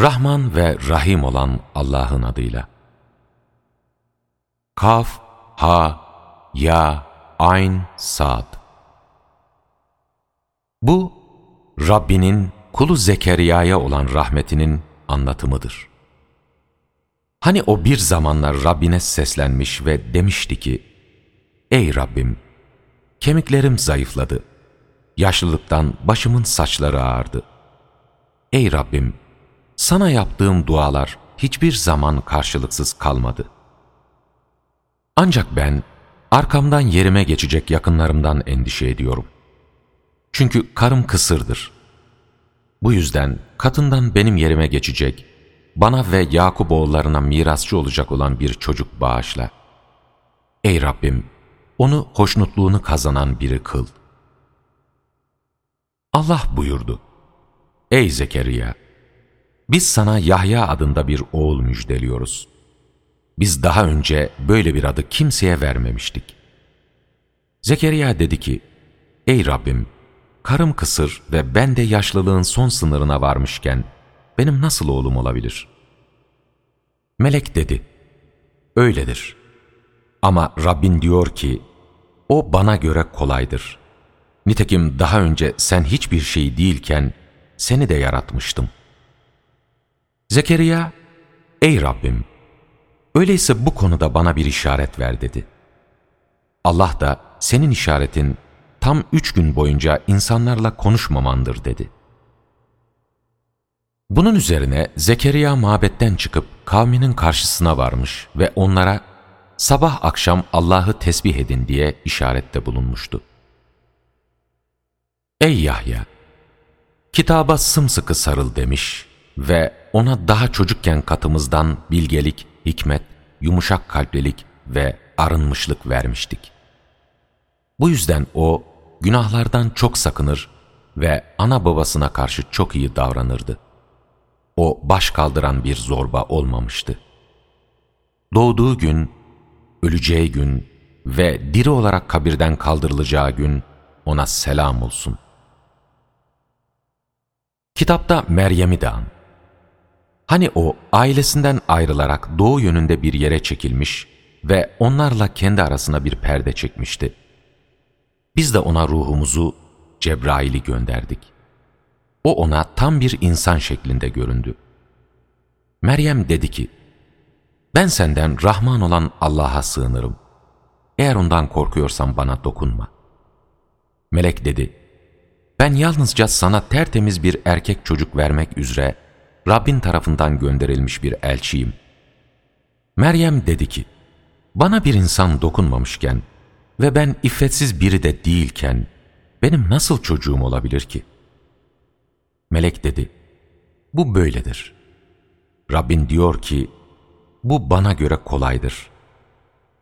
Rahman ve Rahim olan Allah'ın adıyla. Kaf, Ha, Ya, Ayn, Sad. Bu, Rabbinin kulu Zekeriya'ya olan rahmetinin anlatımıdır. Hani o bir zamanlar Rabbine seslenmiş ve demişti ki, Ey Rabbim! Kemiklerim zayıfladı. Yaşlılıktan başımın saçları ağardı. Ey Rabbim! Sana yaptığım dualar hiçbir zaman karşılıksız kalmadı. Ancak ben arkamdan yerime geçecek yakınlarımdan endişe ediyorum. Çünkü karım kısırdır. Bu yüzden katından benim yerime geçecek, bana ve Yakup oğullarına mirasçı olacak olan bir çocuk bağışla. Ey Rabbim! Onu hoşnutluğunu kazanan biri kıl. Allah buyurdu. Ey Zekeriya! Biz sana Yahya adında bir oğul müjdeliyoruz. Biz daha önce böyle bir adı kimseye vermemiştik. Zekeriya dedi ki, Ey Rabbim, karım kısır ve ben de yaşlılığın son sınırına varmışken, benim nasıl oğlum olabilir? Melek dedi, öyledir. Ama Rabbin diyor ki, o bana göre kolaydır. Nitekim daha önce sen hiçbir şey değilken, seni de yaratmıştım. Zekeriya, ey Rabbim, öyleyse bu konuda bana bir işaret ver dedi. Allah da senin işaretin tam üç gün boyunca insanlarla konuşmamandır dedi. Bunun üzerine Zekeriya mabetten çıkıp kavminin karşısına varmış ve onlara sabah akşam Allah'ı tesbih edin diye işarette bulunmuştu. Ey Yahya! Kitaba sımsıkı sarıl demiş ve ona daha çocukken katımızdan bilgelik, hikmet, yumuşak kalplilik ve arınmışlık vermiştik. Bu yüzden o günahlardan çok sakınır ve ana babasına karşı çok iyi davranırdı. O baş kaldıran bir zorba olmamıştı. Doğduğu gün, öleceği gün ve diri olarak kabirden kaldırılacağı gün ona selam olsun. Kitapta Meryem'i de an. Hani o ailesinden ayrılarak doğu yönünde bir yere çekilmiş ve onlarla kendi arasına bir perde çekmişti. Biz de ona ruhumuzu, Cebrail'i gönderdik. O ona tam bir insan şeklinde göründü. Meryem dedi ki, ben senden Rahman olan Allah'a sığınırım. Eğer ondan korkuyorsan bana dokunma. Melek dedi, ben yalnızca sana tertemiz bir erkek çocuk vermek üzere Rabbin tarafından gönderilmiş bir elçiyim. Meryem dedi ki, bana bir insan dokunmamışken ve ben iffetsiz biri de değilken benim nasıl çocuğum olabilir ki? Melek dedi, bu böyledir. Rabbin diyor ki, bu bana göre kolaydır.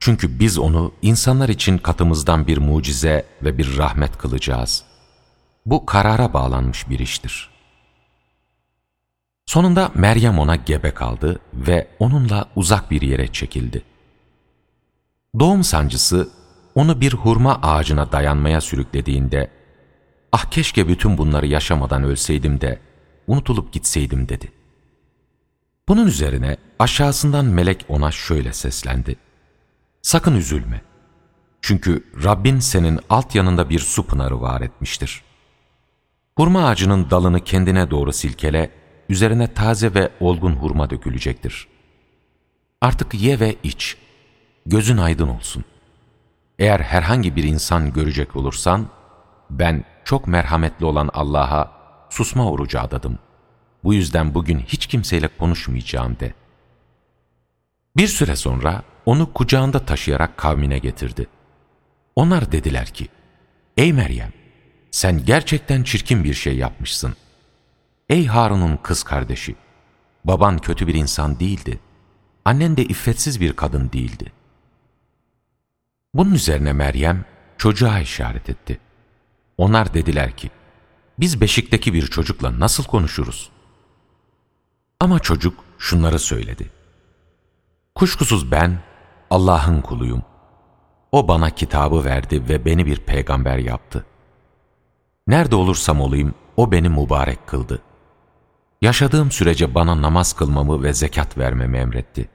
Çünkü biz onu insanlar için katımızdan bir mucize ve bir rahmet kılacağız. Bu karara bağlanmış bir iştir.'' Sonunda Meryem ona gebe kaldı ve onunla uzak bir yere çekildi. Doğum sancısı onu bir hurma ağacına dayanmaya sürüklediğinde ''Ah keşke bütün bunları yaşamadan ölseydim de unutulup gitseydim.'' dedi. Bunun üzerine aşağısından melek ona şöyle seslendi. ''Sakın üzülme. Çünkü Rabbin senin alt yanında bir su pınarı var etmiştir. Hurma ağacının dalını kendine doğru silkele üzerine taze ve olgun hurma dökülecektir. Artık ye ve iç, gözün aydın olsun. Eğer herhangi bir insan görecek olursan, ben çok merhametli olan Allah'a susma orucu adadım. Bu yüzden bugün hiç kimseyle konuşmayacağım de. Bir süre sonra onu kucağında taşıyarak kavmine getirdi. Onlar dediler ki, Ey Meryem, sen gerçekten çirkin bir şey yapmışsın.'' Ey Harun'un kız kardeşi! Baban kötü bir insan değildi. Annen de iffetsiz bir kadın değildi. Bunun üzerine Meryem çocuğa işaret etti. Onlar dediler ki, biz beşikteki bir çocukla nasıl konuşuruz? Ama çocuk şunları söyledi. Kuşkusuz ben Allah'ın kuluyum. O bana kitabı verdi ve beni bir peygamber yaptı. Nerede olursam olayım o beni mübarek kıldı. Yaşadığım sürece bana namaz kılmamı ve zekat vermemi emretti.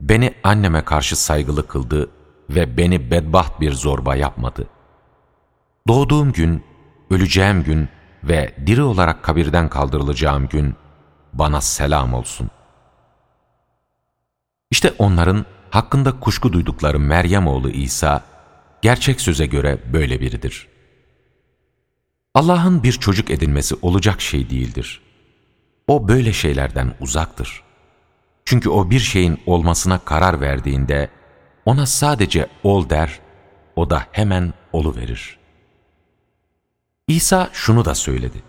Beni anneme karşı saygılı kıldı ve beni bedbaht bir zorba yapmadı. Doğduğum gün, öleceğim gün ve diri olarak kabirden kaldırılacağım gün bana selam olsun. İşte onların hakkında kuşku duydukları Meryem oğlu İsa, gerçek söze göre böyle biridir. Allah'ın bir çocuk edinmesi olacak şey değildir. O böyle şeylerden uzaktır. Çünkü o bir şeyin olmasına karar verdiğinde, ona sadece ol der, o da hemen olu verir. İsa şunu da söyledi.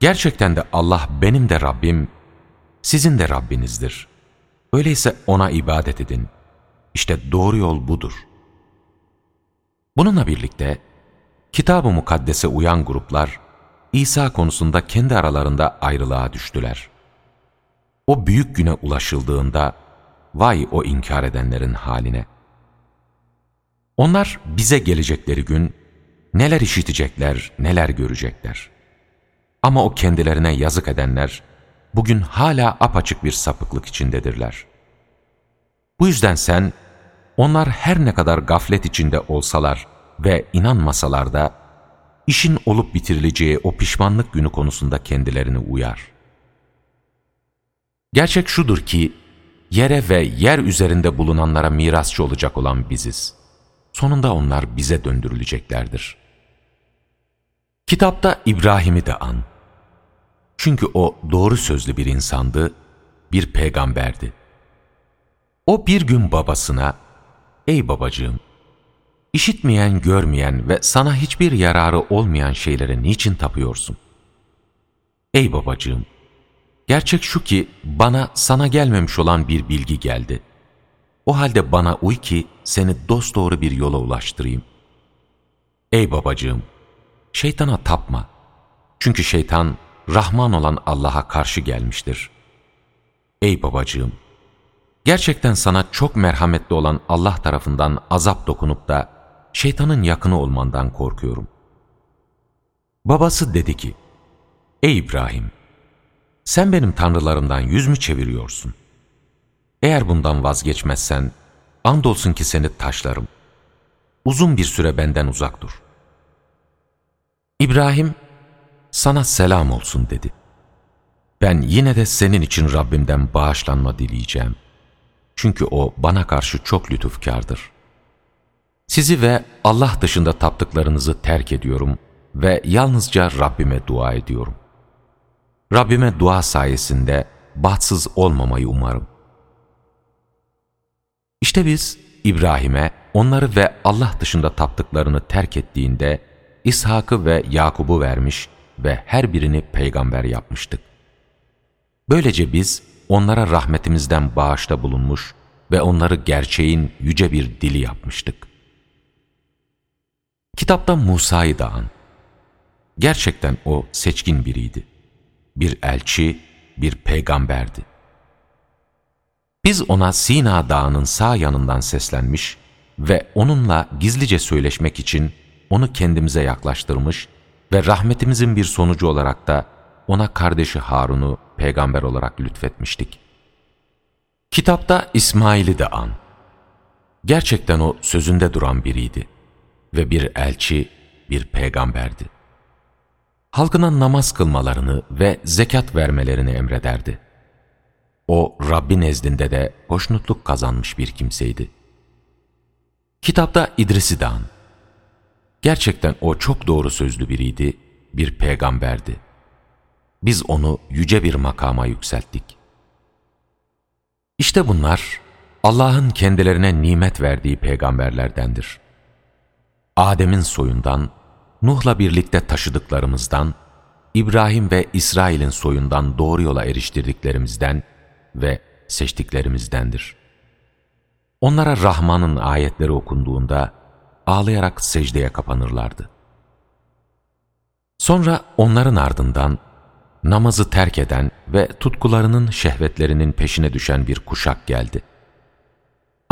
Gerçekten de Allah benim de Rabbim, sizin de Rabbinizdir. Öyleyse ona ibadet edin. İşte doğru yol budur. Bununla birlikte Kitab-ı Mukaddes'e uyan gruplar İsa konusunda kendi aralarında ayrılığa düştüler. O büyük güne ulaşıldığında vay o inkar edenlerin haline. Onlar bize gelecekleri gün neler işitecekler, neler görecekler. Ama o kendilerine yazık edenler bugün hala apaçık bir sapıklık içindedirler. Bu yüzden sen, onlar her ne kadar gaflet içinde olsalar ve inanmasalar da, işin olup bitirileceği o pişmanlık günü konusunda kendilerini uyar. Gerçek şudur ki, yere ve yer üzerinde bulunanlara mirasçı olacak olan biziz. Sonunda onlar bize döndürüleceklerdir. Kitapta İbrahim'i de an. Çünkü o doğru sözlü bir insandı, bir peygamberdi. O bir gün babasına, ''Ey babacığım, işitmeyen, görmeyen ve sana hiçbir yararı olmayan şeylere niçin tapıyorsun? Ey babacığım, gerçek şu ki bana sana gelmemiş olan bir bilgi geldi. O halde bana uy ki seni dosdoğru bir yola ulaştırayım. Ey babacığım, şeytana tapma. Çünkü şeytan Rahman olan Allah'a karşı gelmiştir. Ey babacığım, gerçekten sana çok merhametli olan Allah tarafından azap dokunup da şeytanın yakını olmandan korkuyorum. Babası dedi ki, Ey İbrahim, sen benim tanrılarımdan yüz mü çeviriyorsun? Eğer bundan vazgeçmezsen, andolsun ki seni taşlarım. Uzun bir süre benden uzak dur. İbrahim, sana selam olsun dedi. Ben yine de senin için Rabbimden bağışlanma dileyeceğim. Çünkü o bana karşı çok lütufkardır. Sizi ve Allah dışında taptıklarınızı terk ediyorum ve yalnızca Rabbime dua ediyorum. Rabbime dua sayesinde bahtsız olmamayı umarım. İşte biz İbrahim'e onları ve Allah dışında taptıklarını terk ettiğinde İshak'ı ve Yakub'u vermiş ve her birini peygamber yapmıştık. Böylece biz onlara rahmetimizden bağışta bulunmuş ve onları gerçeğin yüce bir dili yapmıştık. Kitapta Musa'yı da an. Gerçekten o seçkin biriydi. Bir elçi, bir peygamberdi. Biz ona Sina Dağı'nın sağ yanından seslenmiş ve onunla gizlice söyleşmek için onu kendimize yaklaştırmış ve rahmetimizin bir sonucu olarak da ona kardeşi Harun'u peygamber olarak lütfetmiştik. Kitapta İsmail'i de an. Gerçekten o sözünde duran biriydi ve bir elçi, bir peygamberdi. Halkına namaz kılmalarını ve zekat vermelerini emrederdi. O Rabbi nezdinde de hoşnutluk kazanmış bir kimseydi. Kitapta İdris'i an. Gerçekten o çok doğru sözlü biriydi, bir peygamberdi. Biz onu yüce bir makama yükselttik. İşte bunlar Allah'ın kendilerine nimet verdiği peygamberlerdendir. Adem'in soyundan, Nuh'la birlikte taşıdıklarımızdan, İbrahim ve İsrail'in soyundan doğru yola eriştirdiklerimizden ve seçtiklerimizdendir. Onlara Rahman'ın ayetleri okunduğunda ağlayarak secdeye kapanırlardı. Sonra onların ardından namazı terk eden ve tutkularının şehvetlerinin peşine düşen bir kuşak geldi.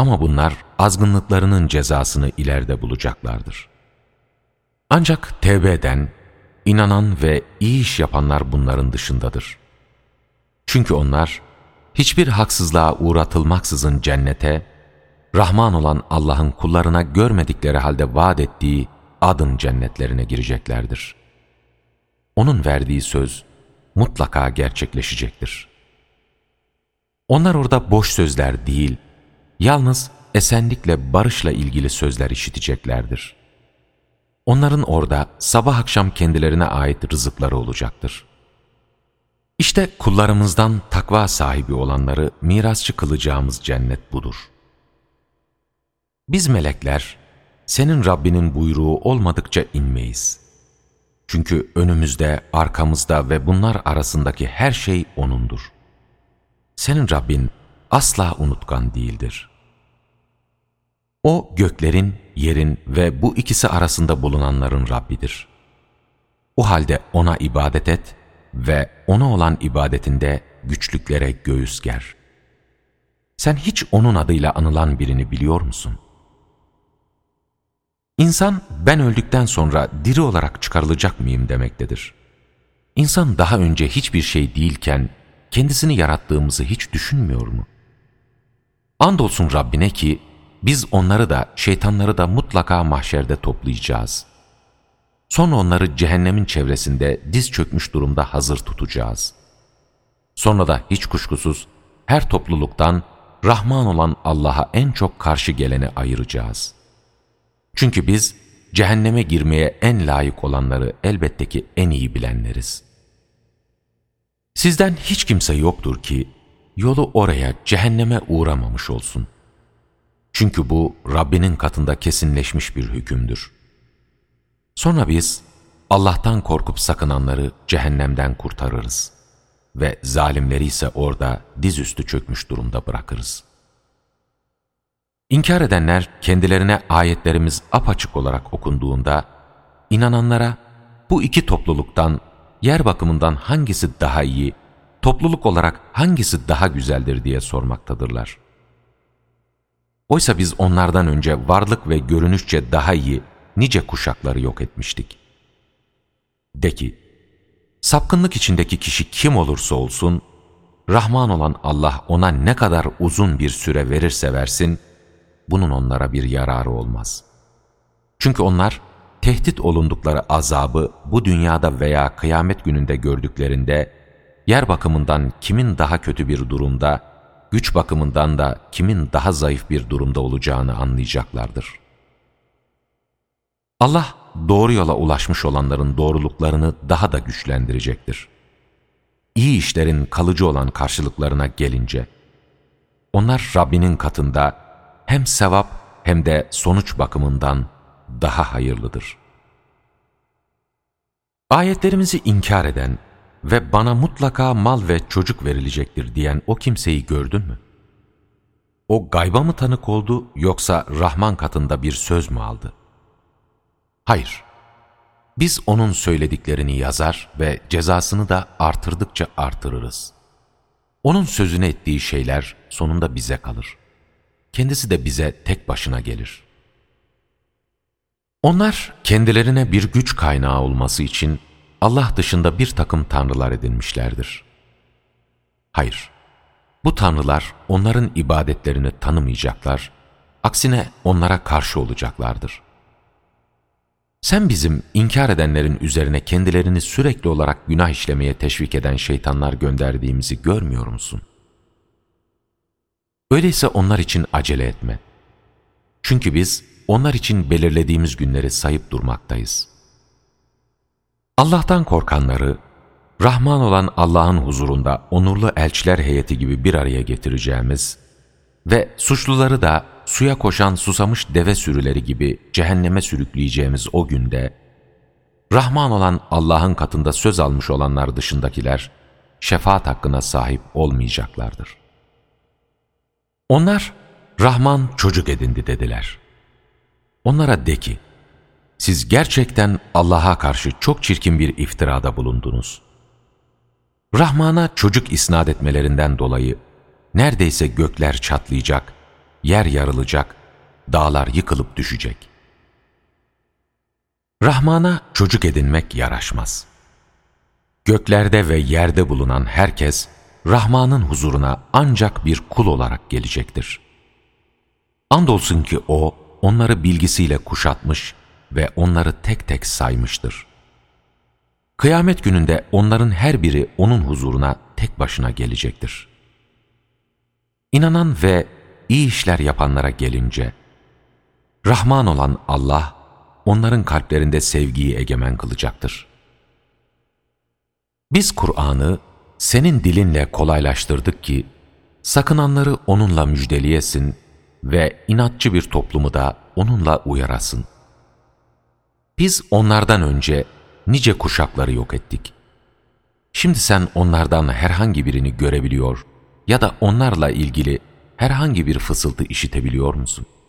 Ama bunlar azgınlıklarının cezasını ileride bulacaklardır. Ancak tevbe eden, inanan ve iyi iş yapanlar bunların dışındadır. Çünkü onlar hiçbir haksızlığa uğratılmaksızın cennete, Rahman olan Allah'ın kullarına görmedikleri halde vaat ettiği adın cennetlerine gireceklerdir. Onun verdiği söz mutlaka gerçekleşecektir. Onlar orada boş sözler değil, yalnız esenlikle barışla ilgili sözler işiteceklerdir. Onların orada sabah akşam kendilerine ait rızıkları olacaktır. İşte kullarımızdan takva sahibi olanları mirasçı kılacağımız cennet budur. Biz melekler, senin Rabbinin buyruğu olmadıkça inmeyiz. Çünkü önümüzde, arkamızda ve bunlar arasındaki her şey O'nundur. Senin Rabbin asla unutkan değildir. O göklerin, yerin ve bu ikisi arasında bulunanların Rabbidir. O halde O'na ibadet et ve O'na olan ibadetinde güçlüklere göğüs ger. Sen hiç O'nun adıyla anılan birini biliyor musun? İnsan ben öldükten sonra diri olarak çıkarılacak mıyım demektedir. İnsan daha önce hiçbir şey değilken kendisini yarattığımızı hiç düşünmüyor mu? Andolsun Rabbine ki biz onları da şeytanları da mutlaka mahşerde toplayacağız. Sonra onları cehennemin çevresinde diz çökmüş durumda hazır tutacağız. Sonra da hiç kuşkusuz her topluluktan Rahman olan Allah'a en çok karşı geleni ayıracağız. Çünkü biz cehenneme girmeye en layık olanları elbette ki en iyi bilenleriz. Sizden hiç kimse yoktur ki yolu oraya cehenneme uğramamış olsun. Çünkü bu Rabbinin katında kesinleşmiş bir hükümdür. Sonra biz Allah'tan korkup sakınanları cehennemden kurtarırız ve zalimleri ise orada dizüstü çökmüş durumda bırakırız. İnkar edenler kendilerine ayetlerimiz apaçık olarak okunduğunda inananlara bu iki topluluktan yer bakımından hangisi daha iyi, topluluk olarak hangisi daha güzeldir diye sormaktadırlar. Oysa biz onlardan önce varlık ve görünüşçe daha iyi nice kuşakları yok etmiştik. De ki, sapkınlık içindeki kişi kim olursa olsun, Rahman olan Allah ona ne kadar uzun bir süre verirse versin, bunun onlara bir yararı olmaz. Çünkü onlar, tehdit olundukları azabı bu dünyada veya kıyamet gününde gördüklerinde, yer bakımından kimin daha kötü bir durumda, güç bakımından da kimin daha zayıf bir durumda olacağını anlayacaklardır. Allah doğru yola ulaşmış olanların doğruluklarını daha da güçlendirecektir. İyi işlerin kalıcı olan karşılıklarına gelince, onlar Rabbinin katında hem sevap hem de sonuç bakımından daha hayırlıdır. Ayetlerimizi inkar eden, ve bana mutlaka mal ve çocuk verilecektir diyen o kimseyi gördün mü? O gayba mı tanık oldu yoksa Rahman katında bir söz mü aldı? Hayır. Biz onun söylediklerini yazar ve cezasını da artırdıkça artırırız. Onun sözüne ettiği şeyler sonunda bize kalır. Kendisi de bize tek başına gelir. Onlar kendilerine bir güç kaynağı olması için Allah dışında bir takım tanrılar edinmişlerdir. Hayır, bu tanrılar onların ibadetlerini tanımayacaklar, aksine onlara karşı olacaklardır. Sen bizim inkar edenlerin üzerine kendilerini sürekli olarak günah işlemeye teşvik eden şeytanlar gönderdiğimizi görmüyor musun? Öyleyse onlar için acele etme. Çünkü biz onlar için belirlediğimiz günleri sayıp durmaktayız.'' Allah'tan korkanları, Rahman olan Allah'ın huzurunda onurlu elçiler heyeti gibi bir araya getireceğimiz ve suçluları da suya koşan susamış deve sürüleri gibi cehenneme sürükleyeceğimiz o günde, Rahman olan Allah'ın katında söz almış olanlar dışındakiler, şefaat hakkına sahip olmayacaklardır. Onlar, Rahman çocuk edindi dediler. Onlara de ki, siz gerçekten Allah'a karşı çok çirkin bir iftirada bulundunuz. Rahman'a çocuk isnat etmelerinden dolayı neredeyse gökler çatlayacak, yer yarılacak, dağlar yıkılıp düşecek. Rahman'a çocuk edinmek yaraşmaz. Göklerde ve yerde bulunan herkes Rahman'ın huzuruna ancak bir kul olarak gelecektir. Andolsun ki O, onları bilgisiyle kuşatmış ve onları tek tek saymıştır. Kıyamet gününde onların her biri O'nun huzuruna tek başına gelecektir. İnanan ve iyi işler yapanlara gelince, Rahman olan Allah, onların kalplerinde sevgiyi egemen kılacaktır. Biz Kur'an'ı senin dilinle kolaylaştırdık ki, sakınanları onunla müjdeliyesin ve inatçı bir toplumu da onunla uyarasın. Biz onlardan önce nice kuşakları yok ettik. Şimdi sen onlardan herhangi birini görebiliyor ya da onlarla ilgili herhangi bir fısıltı işitebiliyor musun?''